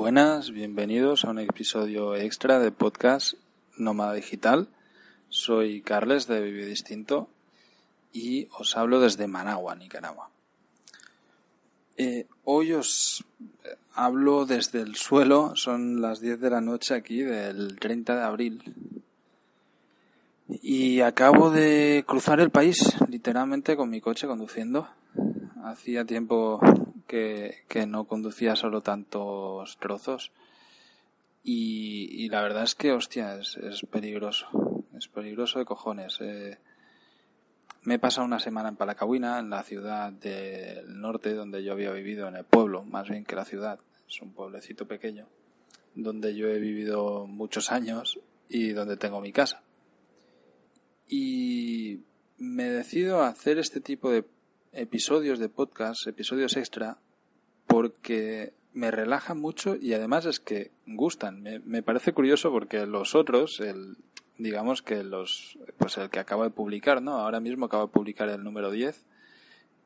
Buenas, bienvenidos a un episodio extra de podcast Nómada Digital. Soy Carles de Vive Distinto y os hablo desde Managua, Nicaragua. Eh, hoy os hablo desde el suelo, son las 10 de la noche aquí del 30 de abril. Y acabo de cruzar el país, literalmente con mi coche conduciendo. Hacía tiempo que, no conducía solo tantos trozos. Y, la verdad es que, hostia, es, es peligroso. Es peligroso de cojones. Eh, me he pasado una semana en Palacahuina, en la ciudad del norte, donde yo había vivido, en el pueblo, más bien que la ciudad. Es un pueblecito pequeño, donde yo he vivido muchos años y donde tengo mi casa. Y me decido a hacer este tipo de episodios de podcast, episodios extra, porque me relajan mucho y además es que gustan. Me, me, parece curioso porque los otros, el, digamos que los, pues el que acabo de publicar, ¿no? Ahora mismo acabo de publicar el número 10,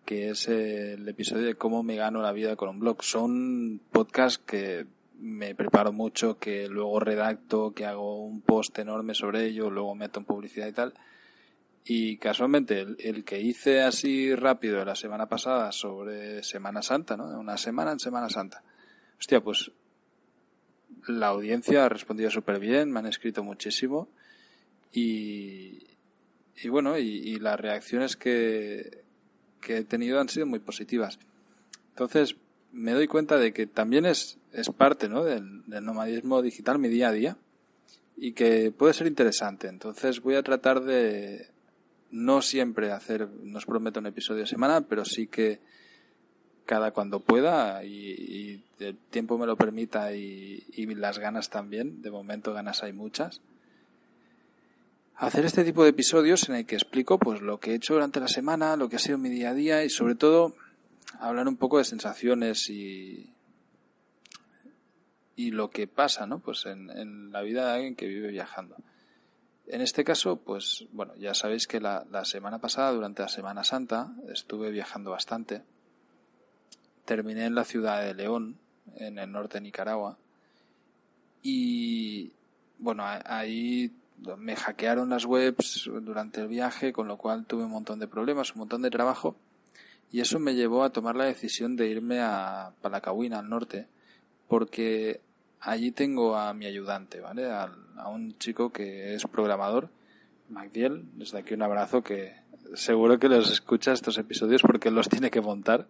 que es el episodio de cómo me gano la vida con un blog. Son podcasts que me preparo mucho, que luego redacto, que hago un post enorme sobre ello, luego meto en publicidad y tal. Y casualmente el, el, que hice así rápido la semana pasada sobre Semana Santa, ¿no? Una semana en Semana Santa. Hostia, pues la audiencia ha respondido súper bien, me han escrito muchísimo y, y bueno, y, y, las reacciones que, que he tenido han sido muy positivas. Entonces me doy cuenta de que también es, es parte ¿no? del, del nomadismo digital mi día a día y que puede ser interesante. Entonces voy a tratar de, no siempre hacer, no os prometo un episodio a semana, pero sí que cada cuando pueda y, y el tiempo me lo permita y, y, las ganas también, de momento ganas hay muchas. Hacer este tipo de episodios en el que explico pues lo que he hecho durante la semana, lo que ha sido mi día a día y sobre todo hablar un poco de sensaciones y, y lo que pasa, ¿no? Pues en, en la vida de alguien que vive viajando. En este caso, pues bueno, ya sabéis que la, semana pasada, durante la Semana Santa, estuve viajando bastante. Terminé en la ciudad de León, en el norte de Nicaragua. Y bueno, ahí me hackearon las webs durante el viaje, con lo cual tuve un montón de problemas, un montón de trabajo. Y eso me llevó a tomar la decisión de irme a Palacahuina, al norte, porque allí tengo a mi ayudante, ¿vale? A, a, un chico que es programador, Magdiel, desde aquí un abrazo que seguro que los escucha estos episodios porque los tiene que montar.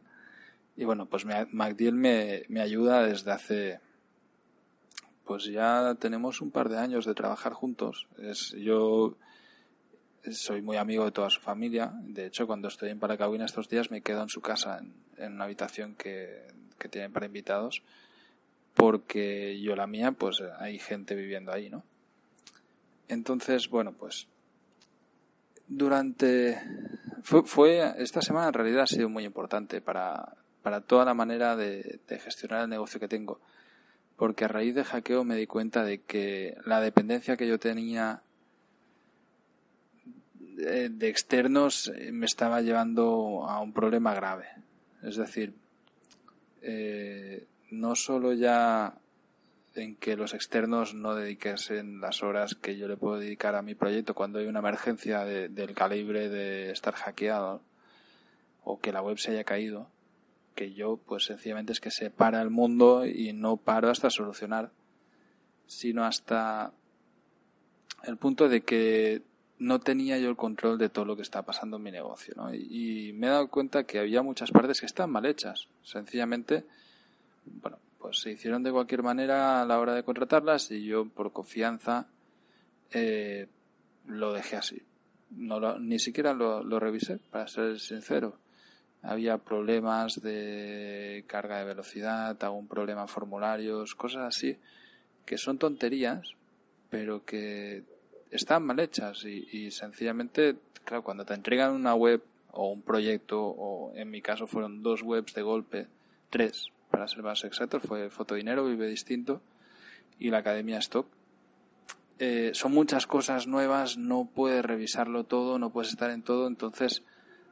Y bueno, pues Magdiel me, me ayuda desde hace, pues ya tenemos un par de años de trabajar juntos. Yo soy muy amigo de toda su familia. De hecho, cuando estoy en Paracahuina estos días me quedo en su casa, en, en una habitación que, que tienen para invitados porque yo la mía, pues hay gente viviendo ahí, ¿no? Entonces, bueno, pues durante fue, fue esta semana en realidad ha sido muy importante para, para toda la manera de, gestionar el negocio que tengo, porque a raíz de hackeo me di cuenta de que la dependencia que yo tenía de, externos me estaba llevando a un problema grave. Es decir, eh, no solo ya en que los externos no dediquesen las horas que yo le puedo dedicar a mi proyecto cuando hay una emergencia de, del calibre de estar hackeado o que la web se haya caído, que yo pues sencillamente es que se para el mundo y no paro hasta solucionar, sino hasta el punto de que no tenía yo el control de todo lo que está pasando en mi negocio, ¿no? Y, y me he dado cuenta que había muchas partes que están mal hechas, sencillamente bueno, pues se hicieron de cualquier manera a la hora de contratarlas y yo por confianza eh, lo dejé así. No lo, ni siquiera lo, revisé, para ser sincero. había problemas de carga de velocidad, algún problema formularios, cosas así, que son tonterías, pero que están mal hechas y, y sencillamente, claro, cuando te entregan una web o un proyecto, o en mi caso fueron dos webs de golpe, tres, para ser más exactos, fue Fotodinero, Vive Distinto y la Academia Stock. Eh, son muchas cosas nuevas, no puedes revisarlo todo, no puedes estar en todo, entonces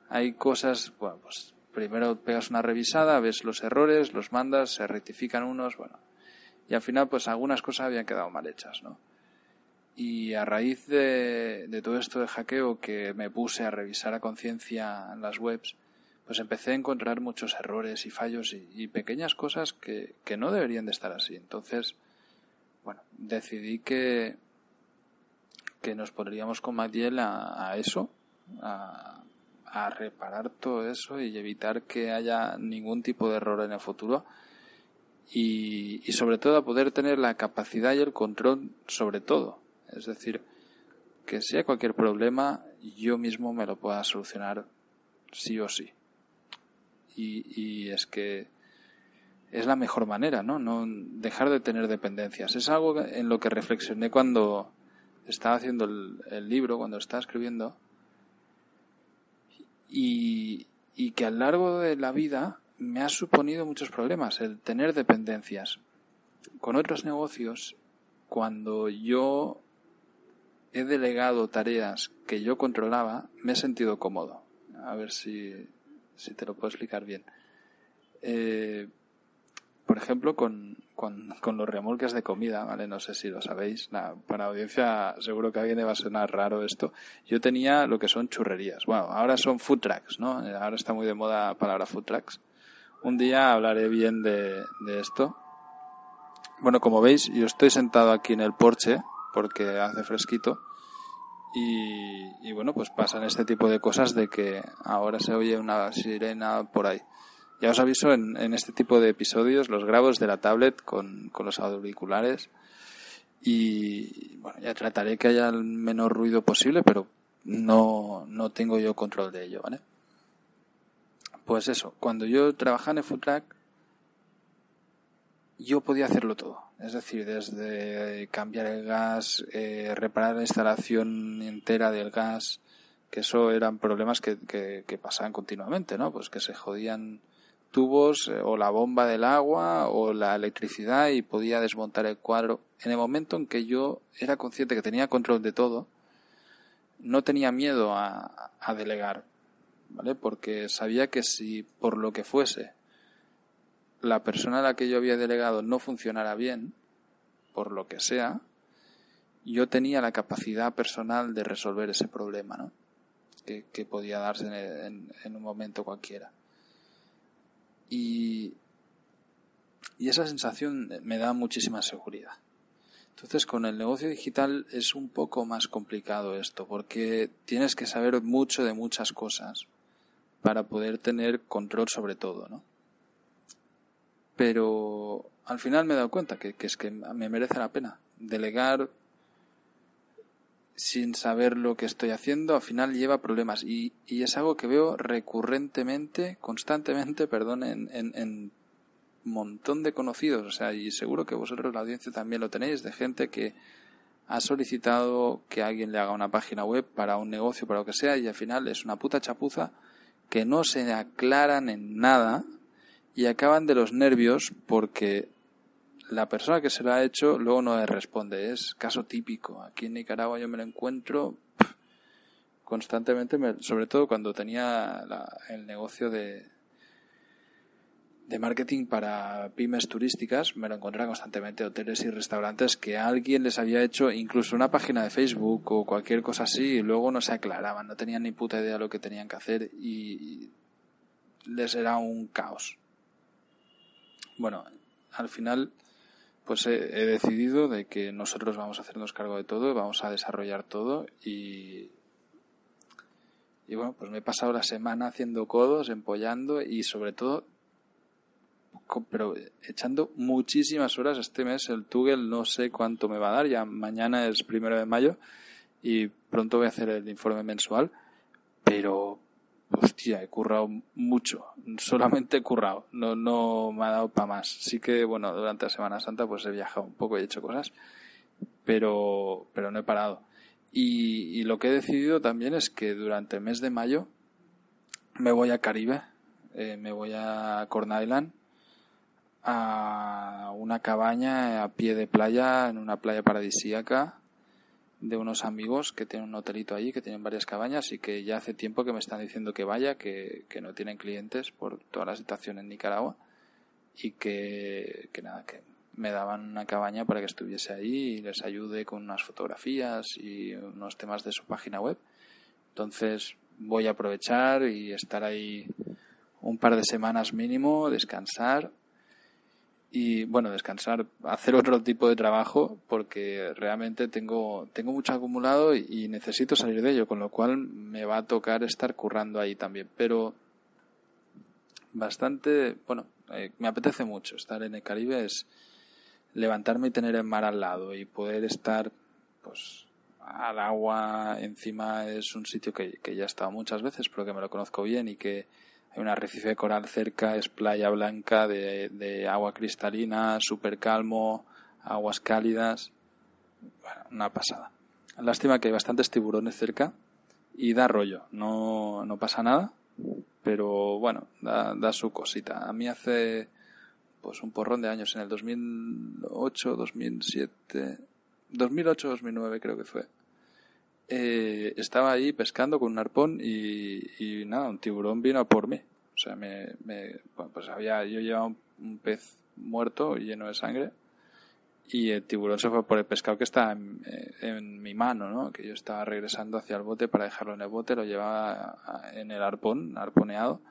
hay cosas, bueno, pues primero pegas una revisada, ves los errores, los mandas, se rectifican unos, bueno, y al final pues algunas cosas habían quedado mal hechas, ¿no? Y a raíz de, de todo esto de hackeo que me puse a revisar a conciencia las webs, pues empecé a encontrar muchos errores y fallos y, pequeñas cosas que, que, no deberían de estar así. Entonces, bueno, decidí que, que nos pondríamos con Matiel a, eso, a, a, reparar todo eso y evitar que haya ningún tipo de error en el futuro. Y, y sobre todo a poder tener la capacidad y el control sobre todo. Es decir, que si hay cualquier problema, yo mismo me lo pueda solucionar sí o sí y, es que es la mejor manera, ¿no? No dejar de tener dependencias. Es algo en lo que reflexioné cuando estaba haciendo el, libro, cuando estaba escribiendo, y, y que a lo largo de la vida me ha suponido muchos problemas el tener dependencias. Con otros negocios, cuando yo he delegado tareas que yo controlaba, me he sentido cómodo. A ver si, si te lo puedo explicar bien. Eh, por ejemplo, con, con, los remolques de comida, ¿vale? No sé si lo sabéis. para la audiencia seguro que a alguien le va a sonar raro esto. Yo tenía lo que son churrerías. Bueno, ahora son food trucks, ¿no? Ahora está muy de moda la palabra food trucks. Un día hablaré bien de, de esto. Bueno, como veis, yo estoy sentado aquí en el porche porque hace fresquito y, bueno, pues pasan este tipo de cosas de que ahora se oye una sirena por ahí. Ya os aviso, en, en este tipo de episodios los grabo de la tablet con, con los auriculares y bueno, ya trataré que haya el menor ruido posible, pero no, no tengo yo control de ello, ¿vale? Pues eso, cuando yo trabajaba en Food yo podía hacerlo todo. Es decir, desde cambiar el gas, eh, reparar la instalación entera del gas, que eso eran problemas que, que, pasaban continuamente, ¿no? Pues que se jodían tubos eh, o la bomba del agua o la electricidad y podía desmontar el cuadro. En el momento en que yo era consciente que tenía control de todo, no tenía miedo a, a delegar, ¿vale? Porque sabía que si por lo que fuese la persona a la que yo había delegado no funcionara bien, por lo que sea, yo tenía la capacidad personal de resolver ese problema, ¿no? Que, podía darse en, un momento cualquiera. Y, y esa sensación me da muchísima seguridad. Entonces, con el negocio digital es un poco más complicado esto, porque tienes que saber mucho de muchas cosas para poder tener control sobre todo, ¿no? Pero al final me he dado cuenta que, es que me merece la pena delegar sin saber lo que estoy haciendo, al final lleva problemas y, y es algo que veo recurrentemente, constantemente, perdón, en, en, en montón de conocidos, o sea, y seguro que vosotros la audiencia también lo tenéis, de gente que ha solicitado que alguien le haga una página web para un negocio, para lo que sea, y al final es una puta chapuza que no se aclaran en nada, y acaban de los nervios porque la persona que se lo ha hecho luego no le responde. Es caso típico. Aquí en Nicaragua yo me lo encuentro constantemente, sobre todo cuando tenía el negocio de, de marketing para pymes turísticas, me lo encontraba constantemente hoteles y restaurantes que alguien les había hecho incluso una página de Facebook o cualquier cosa así y luego no se aclaraban, no tenían ni puta idea de lo que tenían que hacer y les era un caos bueno, al final pues he, decidido de que nosotros vamos a hacernos cargo de todo, vamos a desarrollar todo y y bueno, pues me he pasado la semana haciendo codos, empollando y sobre todo pero echando muchísimas horas este mes. El Tugel no sé cuánto me va a dar, ya mañana es primero de mayo y pronto voy a hacer el informe mensual, pero hostia, he currado mucho, solamente he currado, no, no me ha dado para más. Sí que, bueno, durante la Semana Santa pues he viajado un poco y he hecho cosas, pero, pero no he parado. Y, lo que he decidido también es que durante el mes de mayo me voy a Caribe, eh, me voy a Corn Island, a una cabaña a pie de playa, en una playa paradisíaca, de unos amigos que tienen un hotelito allí, que tienen varias cabañas y que ya hace tiempo que me están diciendo que vaya, que, que no tienen clientes por toda la situación en Nicaragua y que, que nada, que me daban una cabaña para que estuviese ahí y les ayude con unas fotografías y unos temas de su página web. Entonces voy a aprovechar y estar ahí un par de semanas mínimo, descansar y bueno, descansar, hacer otro tipo de trabajo porque realmente tengo, tengo mucho acumulado y, necesito salir de ello, con lo cual me va a tocar estar currando ahí también. Pero bastante, bueno, eh, me apetece mucho estar en el Caribe, es levantarme y tener el mar al lado y poder estar pues al agua encima es un sitio que, que ya he estado muchas veces, pero que me lo conozco bien y que hay un arrecife de coral cerca, es playa blanca de, agua cristalina, súper calmo, aguas cálidas. Bueno, una pasada. Lástima que hay bastantes tiburones cerca y da rollo, no, no pasa nada, pero bueno, da, da su cosita. A mí hace pues un porrón de años, en el 2008, 2007, 2008, 2009 creo que fue eh, estaba ahí pescando con un arpón y, nada, un tiburón vino a por mí. O sea, me, pues había, yo llevaba un, pez muerto lleno de sangre y el tiburón se fue por el pescado que estaba en, mi mano, ¿no? Que yo estaba regresando hacia el bote para dejarlo en el bote, lo llevaba en el arpón, arponeado.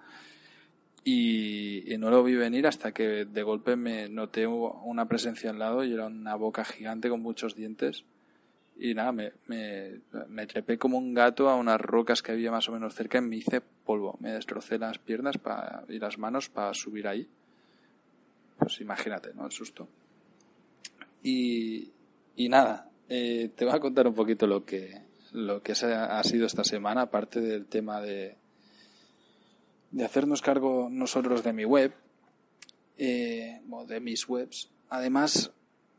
Y, y, no lo vi venir hasta que de golpe me noté una presencia al lado y era una boca gigante con muchos dientes y nada, me, me, trepé como un gato a unas rocas que había más o menos cerca y me hice polvo. Me destrocé las piernas y las manos para subir ahí. Pues imagínate, ¿no? El susto. Y, y nada, eh, te voy a contar un poquito lo que, lo que ha sido esta semana, aparte del tema de, de hacernos cargo nosotros de mi web, eh, o de mis webs. Además,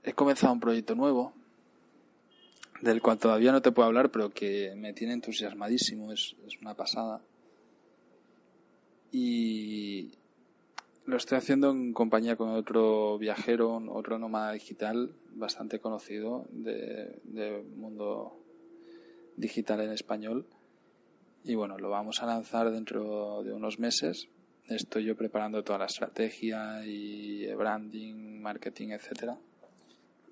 he comenzado un proyecto nuevo del cual todavía no te puedo hablar, pero que me tiene entusiasmadísimo, es, una pasada. Y lo estoy haciendo en compañía con otro viajero, otro nómada digital bastante conocido del de mundo digital en español. Y bueno, lo vamos a lanzar dentro de unos meses. Estoy yo preparando toda la estrategia y branding, marketing, etcétera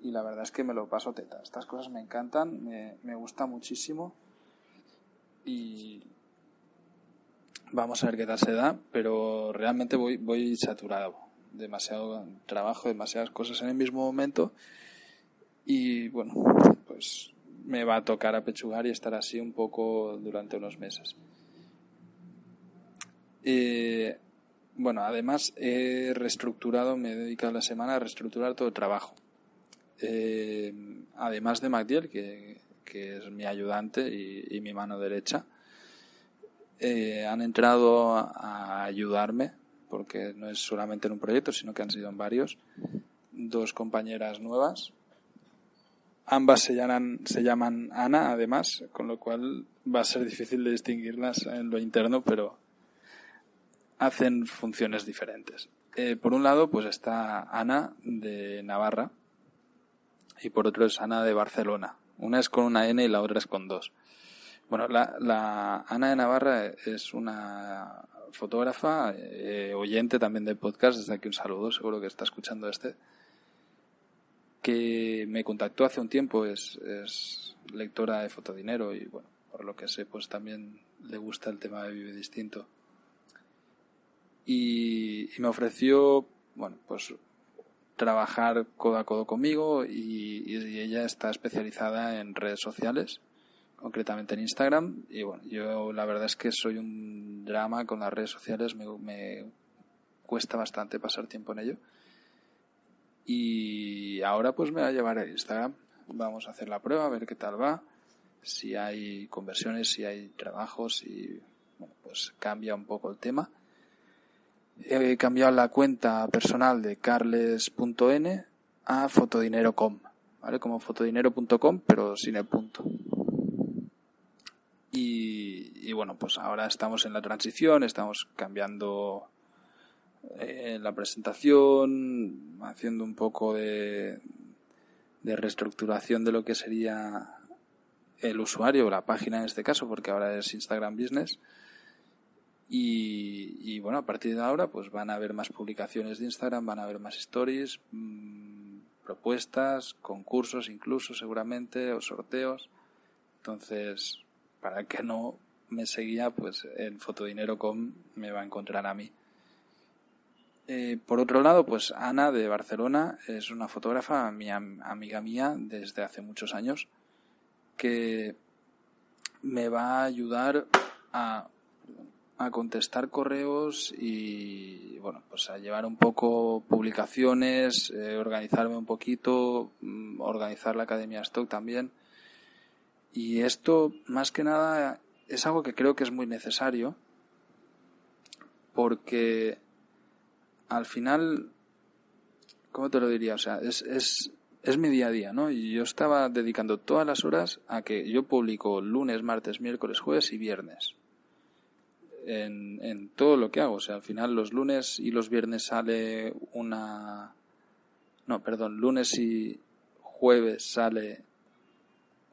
y la verdad es que me lo paso teta. Estas cosas me encantan, me, me gusta muchísimo y vamos a ver qué tal se da, pero realmente voy, voy saturado. Demasiado trabajo, demasiadas cosas en el mismo momento y bueno, pues me va a tocar apechugar y estar así un poco durante unos meses. Eh, bueno, además he reestructurado, me he dedicado la semana a reestructurar todo el trabajo eh, además de Magdiel, que, es mi ayudante y, mi mano derecha, eh, han entrado a, ayudarme, porque no es solamente en un proyecto, sino que han sido en varios, dos compañeras nuevas. Ambas se llaman, se llaman Ana, además, con lo cual va a ser difícil de distinguirlas en lo interno, pero hacen funciones diferentes. Eh, por un lado, pues está Ana de Navarra, y por otro es Ana de Barcelona. Una es con una N y la otra es con dos. Bueno, la, la Ana de Navarra es una fotógrafa, eh, oyente también de podcast, desde aquí un saludo, seguro que está escuchando este, que me contactó hace un tiempo, es, es lectora de Fotodinero y bueno, por lo que sé, pues también le gusta el tema de Vive Distinto. Y, y me ofreció, bueno, pues trabajar codo a codo conmigo y, ella está especializada en redes sociales, concretamente en Instagram. Y bueno, yo la verdad es que soy un drama con las redes sociales, me, cuesta bastante pasar tiempo en ello. Y ahora pues me va a llevar a Instagram. Vamos a hacer la prueba, a ver qué tal va, si hay conversiones, si hay trabajos y bueno, pues cambia un poco el tema. He cambiado la cuenta personal de carles.n a fotodinero.com, ¿vale? Como fotodinero.com, pero sin el punto. Y, bueno, pues ahora estamos en la transición, estamos cambiando eh, la presentación, haciendo un poco de, de reestructuración de lo que sería el usuario, la página en este caso, porque ahora es Instagram Business. Y, bueno, a partir de ahora pues van a haber más publicaciones de Instagram, van a haber más stories, mmm, propuestas, concursos incluso seguramente, o sorteos. Entonces, para el que no me seguía, pues en fotodinero.com me va a encontrar a mí. Eh, por otro lado, pues Ana de Barcelona es una fotógrafa, mi amiga mía desde hace muchos años, que me va a ayudar a, a contestar correos y bueno, pues a llevar un poco publicaciones, eh, organizarme un poquito, mm, organizar la Academia Stock también. Y esto, más que nada, es algo que creo que es muy necesario porque al final, ¿cómo te lo diría? O sea, es, es, es mi día a día, ¿no? Y yo estaba dedicando todas las horas a que yo publico lunes, martes, miércoles, jueves y viernes. En, en todo lo que hago. O sea, al final los lunes y los viernes sale una... No, perdón, lunes y jueves sale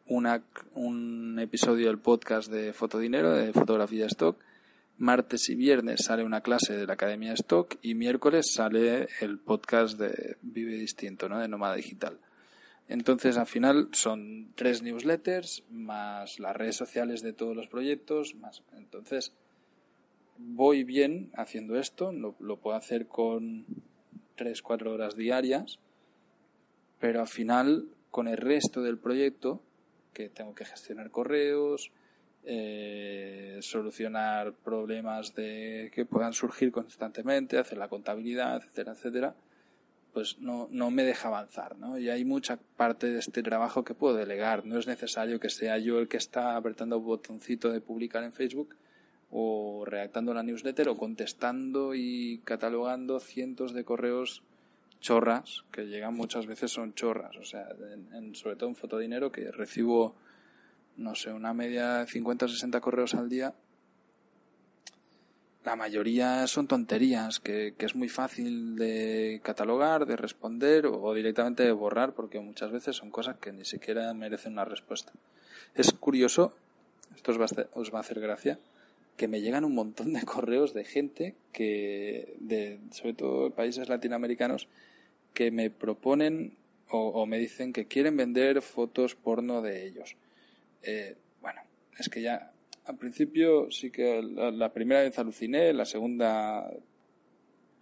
una, un episodio del podcast de Fotodinero, de fotografía stock martes y viernes sale una clase de la Academia Stock y miércoles sale el podcast de Vive Distinto, ¿no? de Nómada Digital. Entonces, al final son tres newsletters más las redes sociales de todos los proyectos, más. Entonces, voy bien haciendo esto, lo, puedo hacer con tres, cuatro horas diarias, pero al final, con el resto del proyecto, que tengo que gestionar correos, eh, solucionar problemas de que puedan surgir constantemente, hacer la contabilidad, etcétera, etcétera, pues no, no me deja avanzar, ¿no? Y hay mucha parte de este trabajo que puedo delegar. No es necesario que sea yo el que está apretando botoncito de publicar en Facebook o redactando la newsletter o contestando y catalogando cientos de correos chorras que llegan muchas veces son chorras o sea en, sobre todo en fotodinero que recibo no sé, una media de 50 o 60 correos al día, la mayoría son tonterías que, es muy fácil de catalogar, de responder o directamente de borrar porque muchas veces son cosas que ni siquiera merecen una respuesta. Es curioso, esto os va a os va a hacer gracia, que me llegan un montón de correos de gente que, de, sobre todo de países latinoamericanos, que me proponen o, me dicen que quieren vender fotos porno de ellos eh, bueno, es que ya al principio sí que la, primera vez aluciné, la segunda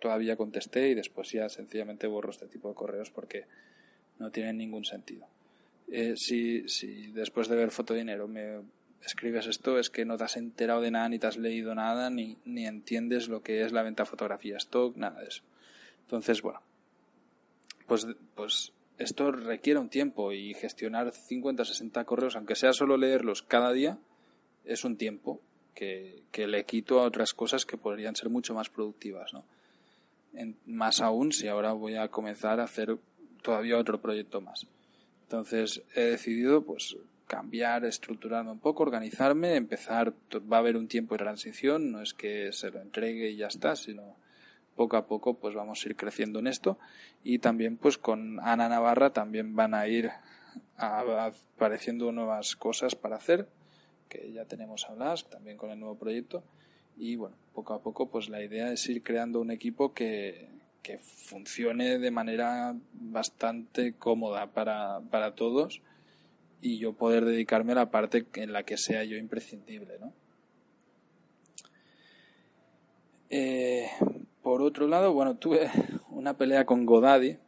todavía contesté y después ya sencillamente borro este tipo de correos porque no tienen ningún sentido. Eh, si, si después de ver Fotodinero me escribes esto es que no te has enterado de nada, ni te has leído nada, ni, ni entiendes lo que es la venta fotografía stock, nada de eso. Entonces, bueno, pues, pues esto requiere un tiempo y gestionar 50 o 60 correos, aunque sea solo leerlos cada día, es un tiempo que, le quito a otras cosas que podrían ser mucho más productivas. ¿no? más aún si ahora voy a comenzar a hacer todavía otro proyecto más. Entonces he decidido pues cambiar, estructurarme un poco, organizarme, empezar, va a haber un tiempo de transición, no es que se lo entregue y ya está, sino poco a poco pues vamos a ir creciendo en esto. Y también pues con Ana Navarra también van a ir apareciendo nuevas cosas para hacer que ya tenemos habladas también con el nuevo proyecto. Y bueno poco a poco pues la idea es ir creando un equipo que, que funcione de manera bastante cómoda para, para todos y yo poder dedicarme a la parte en la que sea yo imprescindible ¿no? Eh, por otro lado, bueno, tuve una pelea con Godaddy.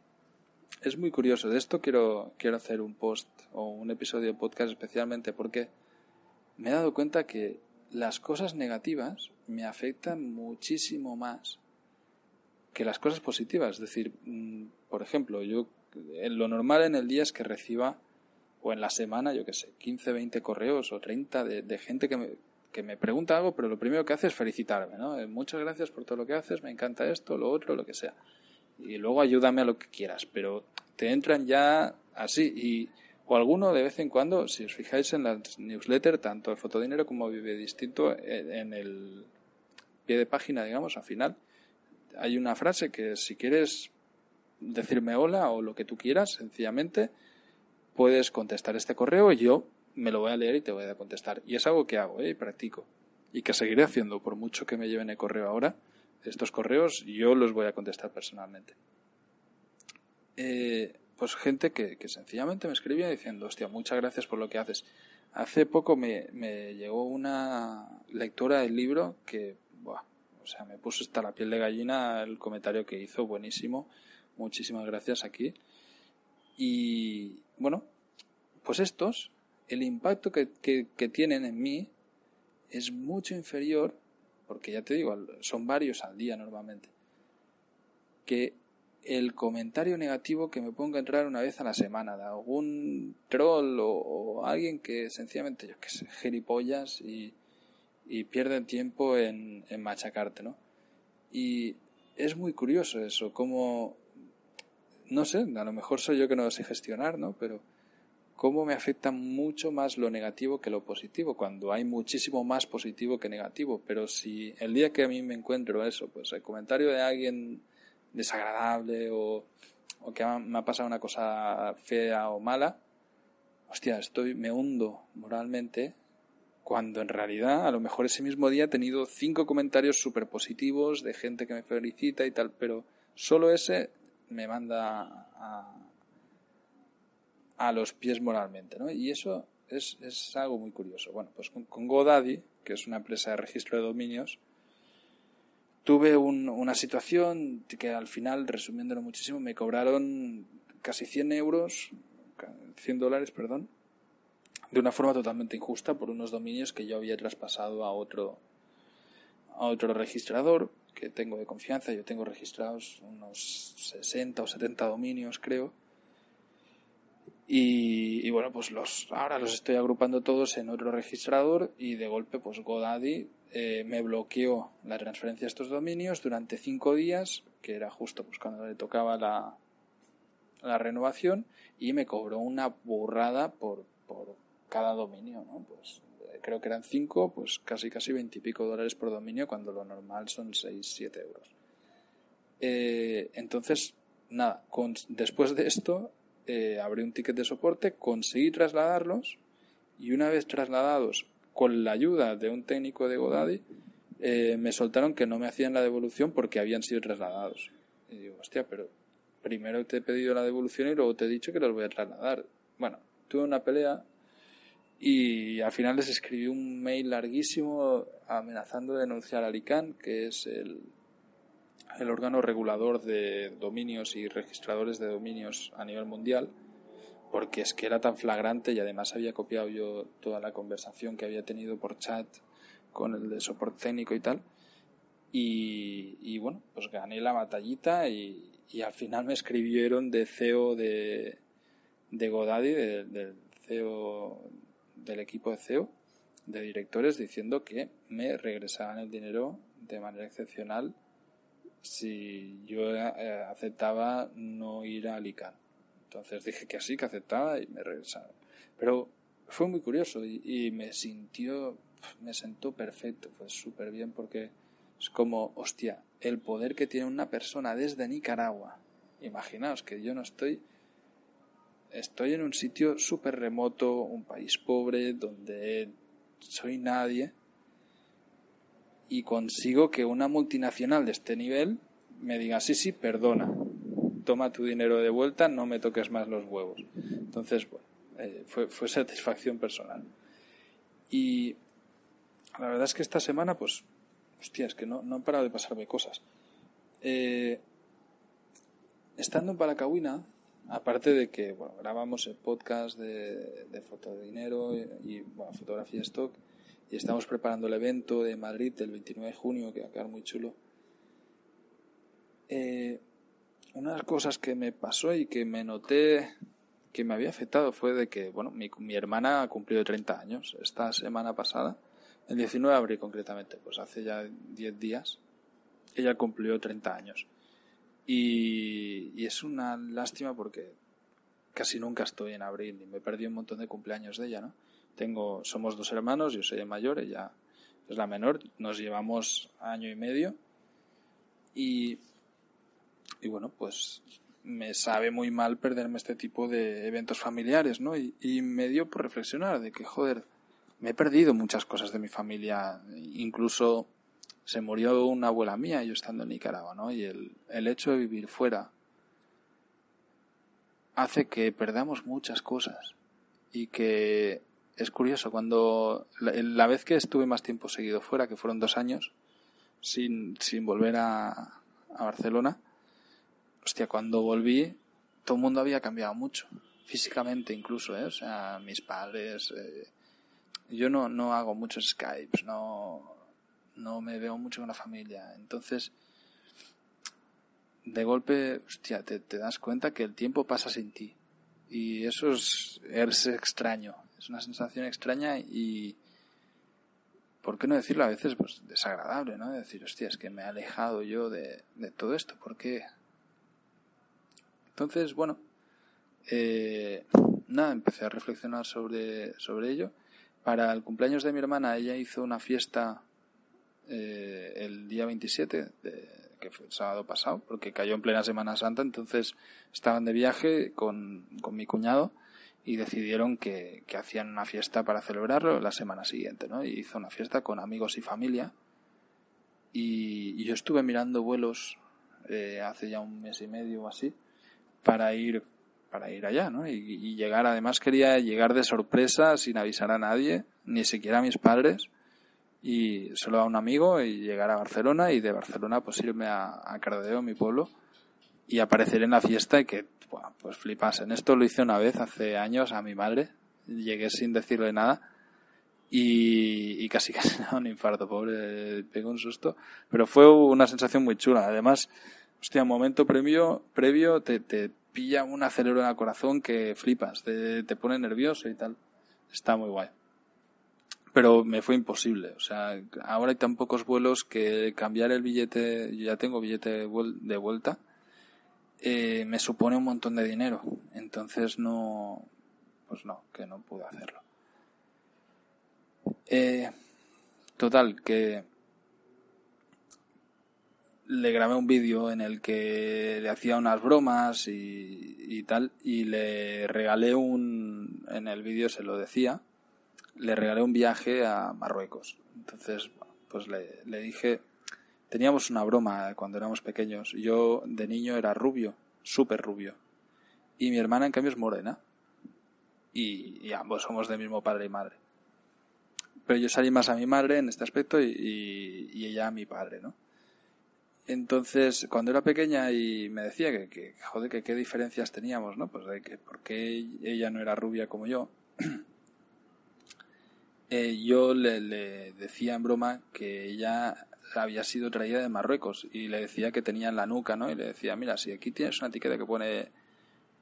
Es muy curioso. De esto quiero, quiero hacer un post o un episodio de podcast especialmente porque me he dado cuenta que las cosas negativas me afectan muchísimo más que las cosas positivas. Es decir, mm, por ejemplo, yo lo normal en el día es que reciba, o en la semana, yo qué sé, 15, 20 correos o 30 de, gente que me, que me pregunta algo, pero lo primero que hace es felicitarme, ¿no? Eh, muchas gracias por todo lo que haces, me encanta esto, lo otro, lo que sea. Y luego ayúdame a lo que quieras, pero te entran ya así y o alguno de vez en cuando, si os fijáis en las newsletters, tanto el Fotodinero como Vive Distinto, en el pie de página, digamos, al final, hay una frase que si quieres decirme hola o lo que tú quieras, sencillamente, puedes contestar este correo y yo me lo voy a leer y te voy a contestar. Y es algo que hago ¿eh? y practico. Y que seguiré haciendo, por mucho que me lleven el correo ahora. Estos correos yo los voy a contestar personalmente. Eh, pues gente que, sencillamente me escribía diciendo, hostia, muchas gracias por lo que haces. Hace poco me, llegó una lectora del libro que, buah, o sea, me puso hasta la piel de gallina el comentario que hizo, buenísimo. Muchísimas gracias aquí. Y bueno, pues estos el impacto que, tienen en mí es mucho inferior, porque ya te digo, son varios al día normalmente, que el comentario negativo que me ponga entrar una vez a la semana de algún troll o, alguien que sencillamente, yo qué sé, jeripollas y, y pierden tiempo en, en machacarte, ¿no? Y es muy curioso eso, como, no sé, a lo mejor soy yo que no lo sé gestionar, ¿no? Pero cómo me afecta mucho más lo negativo que lo positivo, cuando hay muchísimo más positivo que negativo. Pero si el día que a mí me encuentro eso, pues el comentario de alguien desagradable o, que me ha pasado una cosa fea o mala, hostia, estoy, me hundo moralmente cuando en realidad a lo mejor ese mismo día he tenido cinco comentarios súper positivos de gente que me felicita y tal, pero solo ese me manda a, a los pies moralmente, ¿no? Y eso es, es algo muy curioso. Bueno, pues con, GoDaddy, que es una empresa de registro de dominios, tuve una situación que al final, resumiéndolo muchísimo, me cobraron casi 100 euros, 100 dólares, perdón, de una forma totalmente injusta por unos dominios que yo había traspasado a otro, a otro registrador que tengo de confianza. Yo tengo registrados unos 60 o 70 dominios, creo y, bueno, pues los, ahora los estoy agrupando todos en otro registrador y de golpe pues GoDaddy eh, me bloqueó la transferencia de estos dominios durante cinco días, que era justo pues cuando le tocaba la, la renovación, y me cobró una burrada por, por cada dominio, ¿no? Pues eh, creo que eran cinco, pues casi casi veintipico dólares por dominio, cuando lo normal son seis, siete euros. Eh, entonces, nada, con, después de esto eh, un ticket de soporte, conseguí trasladarlos y una vez trasladados con la ayuda de un técnico de Godaddy, eh, me soltaron que no me hacían la devolución porque habían sido trasladados. Y digo, hostia, pero primero te he pedido la devolución y luego te he dicho que los voy a trasladar. Bueno, tuve una pelea y al final les escribí un mail larguísimo amenazando de denunciar a ICANN, que es el, el órgano regulador de dominios y registradores de dominios a nivel mundial, porque es que era tan flagrante y además había copiado yo toda la conversación que había tenido por chat con el de soporte técnico y tal. Y, bueno, pues gané la batallita y, al final me escribieron de CEO de, de Godaddy, del CEO del equipo de CEO, de directores, diciendo que me regresaban el dinero de manera excepcional si yo eh, aceptaba no ir a Alicante. Entonces dije que sí, que aceptaba y me regresaron. Pero fue muy curioso y, me sintió, me sentó perfecto, fue súper bien porque es como, hostia, el poder que tiene una persona desde Nicaragua. Imaginaos que yo no estoy, estoy en un sitio súper remoto, un país pobre, donde soy nadie y consigo que una multinacional de este nivel me diga, sí, sí, perdona, toma tu dinero de vuelta, no me toques más los huevos. Entonces, bueno, eh, fue, fue satisfacción personal. Y la verdad es que esta semana, pues, hostia, es que no, no han parado de pasarme cosas. Eh, estando en Paracahuina, aparte de que bueno, grabamos el podcast de, de dinero y, bueno, fotografía stock, y estamos preparando el evento de Madrid del 29 de junio, que va a quedar muy chulo. Eh, una de las cosas que me pasó y que me noté que me había afectado fue de que, bueno, mi, hermana ha cumplido 30 años esta semana pasada. el 19 de abril concretamente, pues hace ya 10 días, ella cumplió 30 años. Y, y, es una lástima porque casi nunca estoy en abril y me perdí un montón de cumpleaños de ella, ¿no? Tengo, somos dos hermanos, yo soy el mayor, ella es la menor, nos llevamos año y medio y, y bueno, pues me sabe muy mal perderme este tipo de eventos familiares, ¿no? Y, y me dio por reflexionar de que, joder, me he perdido muchas cosas de mi familia, incluso se murió una abuela mía yo estando en Nicaragua, ¿no? Y el, el hecho de vivir fuera hace que perdamos muchas cosas y que es curioso cuando la, vez que estuve más tiempo seguido fuera, que fueron dos años, sin, sin volver a, a Barcelona, hostia, cuando volví todo el mundo había cambiado mucho, físicamente incluso, ¿eh? o sea, mis padres, eh, yo no, no hago muchos Skypes, no, no me veo mucho con la familia. Entonces, de golpe, hostia, te, te, das cuenta que el tiempo pasa sin ti. Y eso es, es extraño, es una sensación extraña y, ¿por qué no decirlo a veces? Pues desagradable, ¿no? Decir, hostia, es que me he alejado yo de, de todo esto, ¿por qué? Entonces, bueno, eh, nada, empecé a reflexionar sobre, sobre ello para el cumpleaños de mi hermana, ella hizo una fiesta eh, el día 27, de, que fue el sábado pasado, porque cayó en plena Semana Santa, entonces estaban de viaje con, con mi cuñado y decidieron que, que, hacían una fiesta para celebrarlo la semana siguiente, ¿no? Y hizo una fiesta con amigos y familia. Y, yo estuve mirando vuelos eh, hace ya un mes y medio o así para ir para ir allá, ¿no? Y, llegar, además quería llegar de sorpresa sin avisar a nadie, ni siquiera a mis padres, y solo a un amigo y llegar a Barcelona y de Barcelona pues irme a, a Cardedeu, mi pueblo, y aparecer en la fiesta y que, pues flipasen. Esto lo hice una vez hace años a mi madre, llegué sin decirle nada y, y casi casi un infarto, pobre, pegó un susto, pero fue una sensación muy chula. Además, hostia, momento previo, previo te, te pilla un acelero en el corazón que flipas, te, pone nervioso y tal. Está muy guay. Pero me fue imposible. O sea, ahora hay tan pocos vuelos que cambiar el billete, ya tengo billete de vuelta, eh, me supone un montón de dinero. Entonces no, pues no, que no pude hacerlo. Eh, total, que le grabé un vídeo en el que le hacía unas bromas y, y, tal, y le regalé un, en el vídeo se lo decía, le regalé un viaje a Marruecos. Entonces, pues le, le dije, teníamos una broma cuando éramos pequeños. Yo de niño era rubio, súper rubio, y mi hermana en cambio es morena, y, ambos somos del mismo padre y madre. Pero yo salí más a mi madre en este aspecto y, ella a mi padre, ¿no? Entonces, cuando era pequeña y me decía que, que joder, que qué diferencias teníamos, ¿no? Pues de que por qué ella no era rubia como yo, eh, yo le, decía en broma que ella había sido traída de Marruecos y le decía que tenía en la nuca, ¿no? Y le decía, mira, si aquí tienes una etiqueta que pone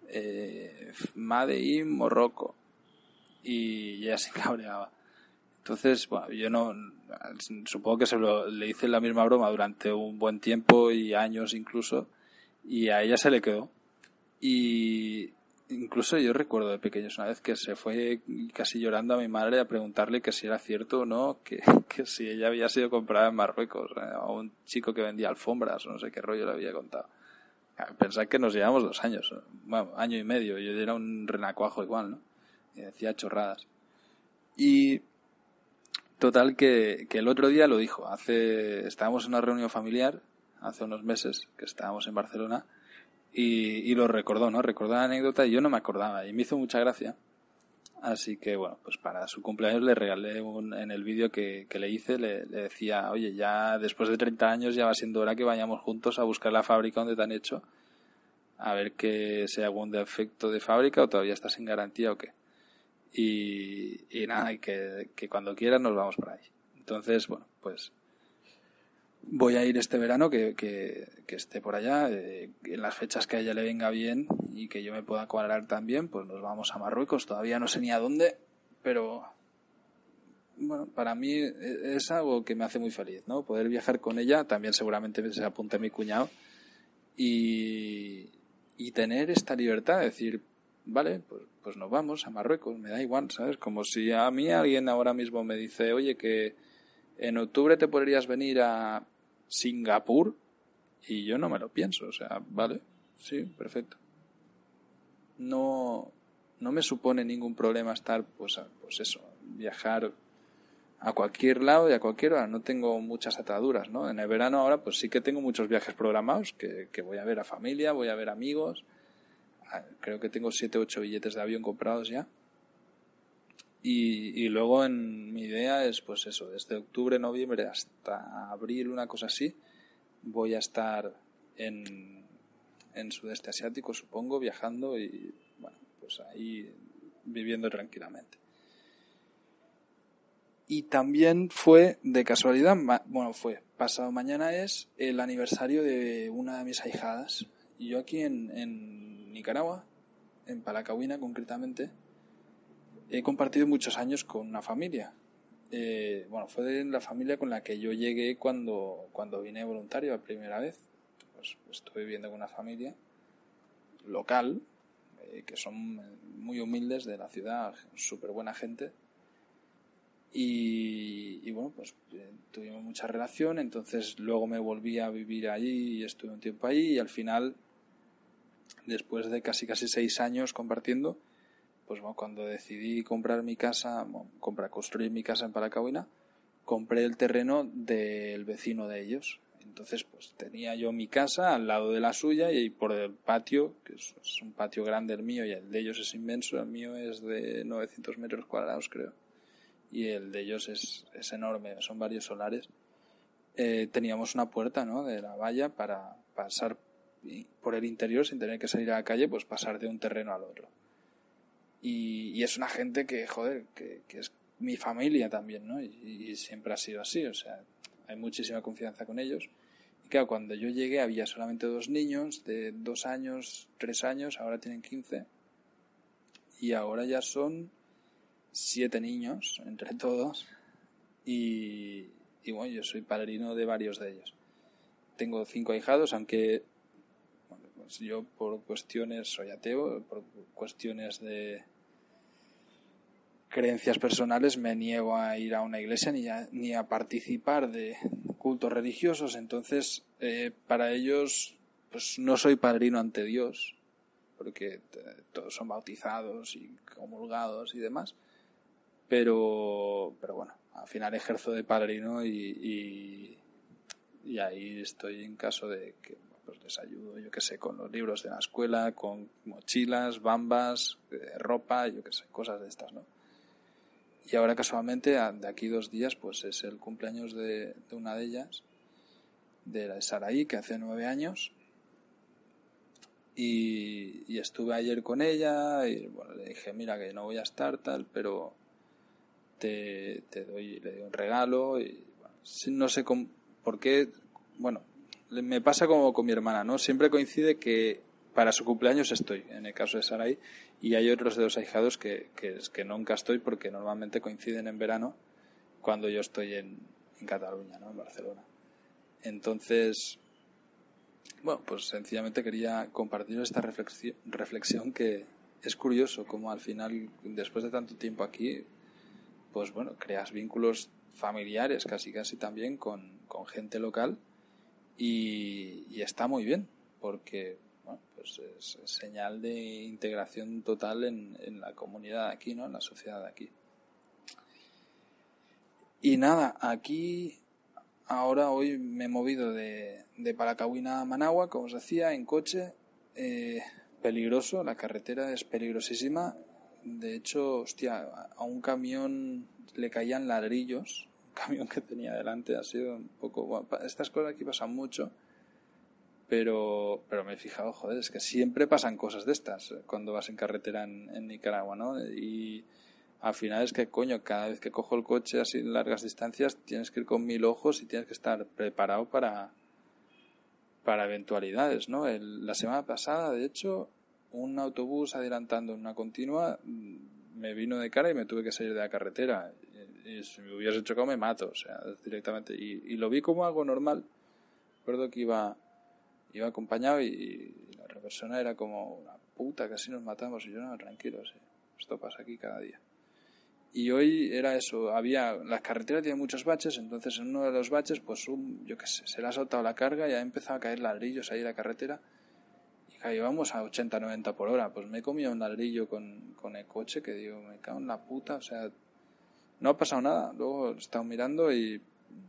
eh, Made in Morocco y ella se cabreaba. Entonces, bueno, yo no, supongo que se le hice la misma broma durante un buen tiempo y años incluso, y a ella se le quedó. Y incluso yo recuerdo de pequeños una vez que se fue casi llorando a mi madre a preguntarle que si era cierto o no, que, que si ella había sido comprada en Marruecos, eh, a un chico que vendía alfombras no sé qué rollo le había contado. Pensar que nos llevamos dos años, bueno, año y medio, yo era un renacuajo igual, ¿no? Y decía chorradas. Y Total que, que, el otro día lo dijo. Hace, estábamos en una reunión familiar, hace unos meses, que estábamos en Barcelona, y, y, lo recordó, ¿no? Recordó la anécdota y yo no me acordaba, y me hizo mucha gracia. Así que, bueno, pues para su cumpleaños le regalé un, en el vídeo que, que, le hice, le, decía, oye, ya después de 30 años ya va siendo hora que vayamos juntos a buscar la fábrica donde te han hecho, a ver que sea algún defecto de fábrica o todavía estás en garantía o qué. Y, y nada, y que, que cuando quieras nos vamos por ahí. Entonces, bueno, pues voy a ir este verano, que, que, esté por allá, eh, en las fechas que a ella le venga bien y que yo me pueda cuadrar también, pues nos vamos a Marruecos. Todavía no sé ni a dónde, pero bueno, para mí es algo que me hace muy feliz, ¿no? Poder viajar con ella, también seguramente se apunta mi cuñado, y, y tener esta libertad de decir, vale, pues, pues nos vamos a Marruecos, me da igual, ¿sabes? Como si a mí alguien ahora mismo me dice, oye, que en octubre te podrías venir a Singapur, y yo no me lo pienso, o sea, vale, sí, perfecto. No, no me supone ningún problema estar, pues, pues eso, viajar a cualquier lado y a cualquier hora. No tengo muchas ataduras, ¿no? En el verano ahora, pues sí que tengo muchos viajes programados, que, que voy a ver a familia, voy a ver amigos. Ah, creo que tengo siete, ocho billetes de avión comprados ya. Y, luego en mi idea es, pues eso, desde octubre, noviembre hasta abril, una cosa así, voy a estar en, en sudeste asiático, supongo, viajando y, bueno, pues ahí viviendo tranquilamente. Y también fue, de casualidad, bueno, fue, pasado mañana es el aniversario de una de mis ahijadas. Y yo aquí en, en Nicaragua, en Palacahuina concretamente, he compartido muchos años con una familia. Eh, bueno, fue la familia con la que yo llegué cuando, cuando vine voluntario la primera vez. Pues, estuve viviendo con una familia local, eh, que son muy humildes de la ciudad, súper buena gente y, bueno, pues eh, tuvimos mucha relación, entonces luego me volví a vivir allí y estuve un tiempo allí y al final, después de casi casi seis años compartiendo, pues bueno, cuando decidí comprar mi casa, comprar, construir mi casa en Paracahuina, compré el terreno del vecino de ellos. Entonces, pues tenía yo mi casa al lado de la suya y por el patio, que es, un patio grande el mío y el de ellos es inmenso, el mío es de 900 metros cuadrados, creo y el de ellos es, es enorme, son varios solares. Eh, teníamos una puerta ¿no? de la valla para pasar por el interior sin tener que salir a la calle, pues pasar de un terreno al otro. Y, es una gente que, joder, que, que, es mi familia también, ¿no? Y, siempre ha sido así, o sea, hay muchísima confianza con ellos. Y claro, cuando yo llegué había solamente dos niños de dos años, tres años, ahora tienen quince. Y ahora ya son siete niños entre todos y, y, bueno, yo soy padrino de varios de ellos. Tengo cinco ahijados, aunque yo por cuestiones soy ateo, por cuestiones de creencias personales me niego a ir a una iglesia ni a, participar de cultos religiosos, entonces eh, para ellos pues no soy padrino ante Dios, porque todos son bautizados y comulgados y demás pero, pero bueno, al final ejerzo de padrino y, y, ahí estoy en caso de que pues les ayudo, yo qué sé, con los libros de la escuela, con mochilas, bambas, eh, ropa, yo qué sé, cosas de estas, ¿no? Y ahora casualmente, de aquí dos días, pues es el cumpleaños de, una de ellas, de la de Saraí, que hace nueve años. Y, estuve ayer con ella y bueno, le dije, mira que no voy a estar tal, pero te, doy, le doy un regalo y no sé por qué, bueno, me pasa como con mi hermana, ¿no? Siempre coincide que para su cumpleaños estoy, en el caso de Sarai, y hay otros de los ahijados que, que, que nunca estoy porque normalmente coinciden en verano cuando yo estoy en, en Cataluña, ¿no? En Barcelona. Entonces, bueno, pues sencillamente quería compartir esta reflexión, reflexión que es curioso como al final, después de tanto tiempo aquí, pues bueno, creas vínculos familiares casi casi también con, con gente local y, está muy bien porque bueno, pues es, señal de integración total en, en la comunidad aquí, ¿no? En la sociedad de aquí. Y nada, aquí ahora hoy me he movido de, de a Managua, como os decía, en coche. Eh, peligroso, la carretera es peligrosísima de hecho, hostia, a un camión le caían ladrillos, camión que tenía delante, ha sido un poco... Bueno, estas cosas aquí pasan mucho, pero, pero me he fijado, joder, es que siempre pasan cosas de estas eh, cuando vas en carretera en, en Nicaragua, ¿no? Y al final es que, coño, cada vez que cojo el coche así largas distancias tienes que ir con mil ojos y tienes que estar preparado para, para eventualidades, ¿no? El, la semana pasada, de hecho, un autobús adelantando en una continua mm, me vino de cara y me tuve que salir de la carretera. Y, si me hubiese chocado me mato, o sea, directamente. Y, lo vi como algo normal. Recuerdo que iba, iba acompañado y, la otra persona era como una puta, casi nos matamos. Y yo, no, tranquilo, sí, esto pasa aquí cada día. Y hoy era eso, había, las carreteras tienen muchos baches, entonces en uno de los baches, pues un, yo qué sé, se le ha soltado la carga y ha empezado a caer ladrillos ahí en la carretera. Y íbamos a 80-90 por hora, pues me he comido un ladrillo con, con el coche que digo, me cago en la puta, o sea, no ha pasado nada. Luego he estado mirando y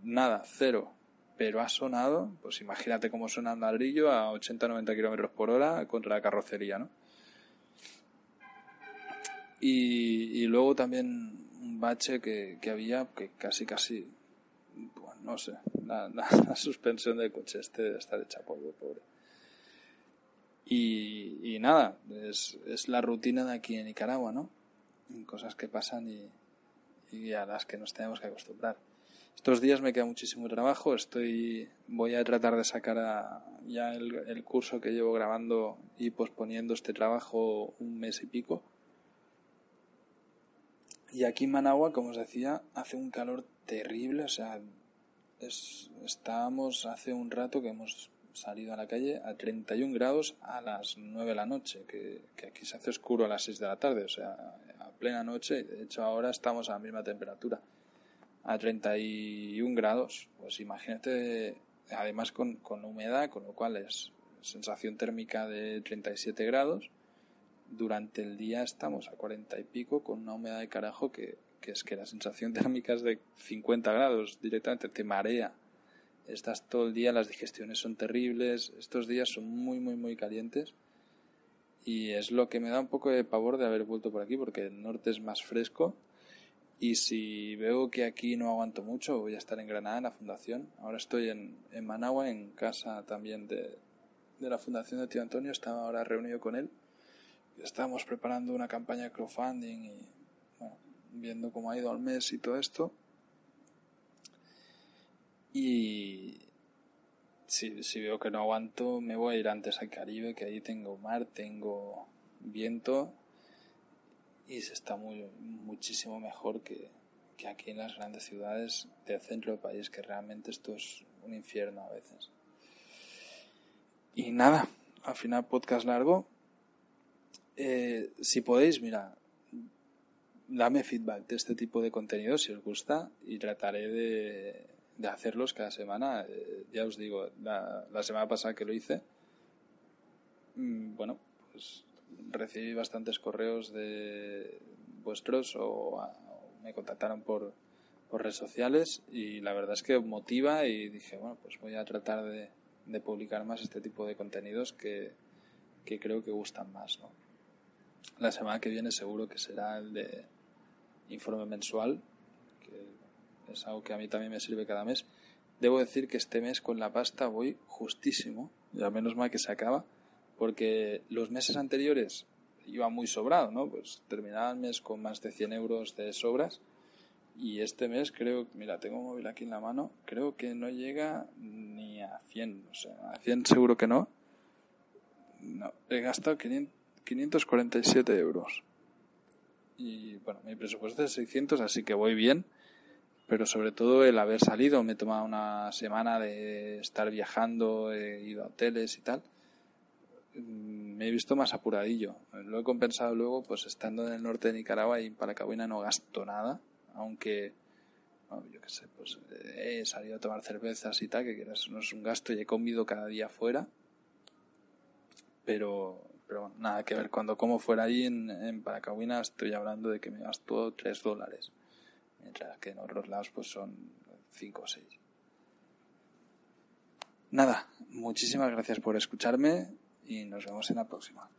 nada, cero. Pero ha sonado, pues imagínate cómo suena un ladrillo a 80-90 kilómetros por hora contra la carrocería, ¿no? Y, luego también un bache que, había que casi, casi, bueno, no sé, la, suspensión del coche este está hecha polvo, pobre. Y, y nada, es, es la rutina de aquí en Nicaragua, ¿no? Cosas que pasan y, y a las que nos tenemos que acostumbrar. Estos días me queda muchísimo trabajo, estoy voy a tratar de sacar ya el, el, curso que llevo grabando y posponiendo este trabajo un mes y pico. Y aquí en Managua, como os decía, hace un calor terrible, o sea, es, estábamos hace un rato que hemos salido a la calle a 31 grados a las 9 de la noche, que, que aquí se hace oscuro a las 6 de la tarde, o sea, plena noche, de hecho ahora estamos a la misma temperatura, a 31 grados, pues imagínate, además con, con humedad, con lo cual es sensación térmica de 37 grados, durante el día estamos a 40 y pico con una humedad de carajo que, que es que la sensación térmica es de 50 grados, directamente te marea. Estás todo el día, las digestiones son terribles, estos días son muy, muy, muy calientes y es lo que me da un poco de pavor de haber vuelto por aquí porque el norte es más fresco. Y si veo que aquí no aguanto mucho voy a estar en Granada en la fundación. Ahora estoy en, en Managua en casa también de, de la fundación de tío Antonio. Estaba ahora reunido con él. Estamos preparando una campaña de crowdfunding y viendo cómo ha ido al mes y todo esto. Y si, si veo que no aguanto, me voy a ir antes al Caribe, que ahí tengo mar, tengo viento y se está muy, muchísimo mejor que, que aquí en las grandes ciudades del centro del país, que realmente esto es un infierno a veces. Y nada, al final podcast largo. Eh, si podéis, mira, dame feedback de este tipo de contenido si os gusta y trataré de, de hacerlos cada semana. Eh, ya os digo, la, semana pasada que lo hice, mm, bueno, pues recibí bastantes correos de vuestros o, me contactaron por, por, redes sociales y la verdad es que motiva y dije, bueno, pues voy a tratar de, de publicar más este tipo de contenidos que, que creo que gustan más, ¿no? La semana que viene seguro que será el de informe mensual, es algo que a mí también me sirve cada mes. Debo decir que este mes con la pasta voy justísimo, ya menos mal que se acaba, porque los meses anteriores iba muy sobrado, ¿no? Pues terminaba el mes con más de 100 euros de sobras y este mes creo, mira, tengo un móvil aquí en la mano, creo que no llega ni a 100, o sea, a 100 seguro que no. He gastado 547 euros. Y bueno, mi presupuesto es 600, así que voy bien pero sobre todo el haber salido, me he tomado una semana de estar viajando, he ido a hoteles y tal, me he visto más apuradillo. Lo he compensado luego, pues estando en el norte de Nicaragua y en Paracabuena no gasto nada, aunque, yo qué sé, pues he salido a tomar cervezas y tal, que quieras, no es un gasto y he comido cada día fuera, pero, pero nada que ver. Cuando como fuera allí en, en Paracabuena estoy hablando de que me gasto 3 dólares mientras que en otros lados pues son 5 o 6. Nada, muchísimas gracias por escucharme y nos vemos en la próxima.